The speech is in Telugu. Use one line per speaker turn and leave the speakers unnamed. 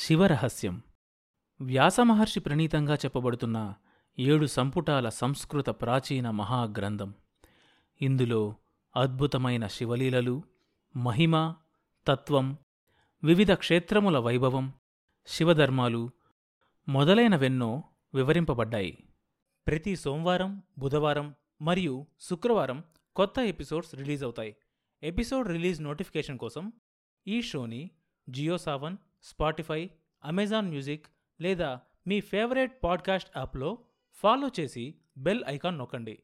శివరహస్యం. వ్యాసమహర్షి ప్రణీతంగా చెప్పబడుతున్న ఏడు సంపుటాల సంస్కృత ప్రాచీన మహాగ్రంథం. ఇందులో అద్భుతమైన శివలీలలు మహిమ తత్వం వివిధ క్షేత్రముల వైభవం శివధర్మాలు మొదలైనవెన్నో వివరింపబడ్డాయి. ప్రతి సోమవారం బుధవారం మరియు శుక్రవారం కొత్త ఎపిసోడ్స్ రిలీజ్ అవుతాయి. ఎపిసోడ్ రిలీజ్ నోటిఫికేషన్ కోసం ఈ షోని Jio Saavn Spotify Amazon music లేదా మీ ఫేవరెట్ పాడ్కాస్ట్ యాప్లో ఫాలో చేసి బెల్ ఐకాన్ నొక్కండి.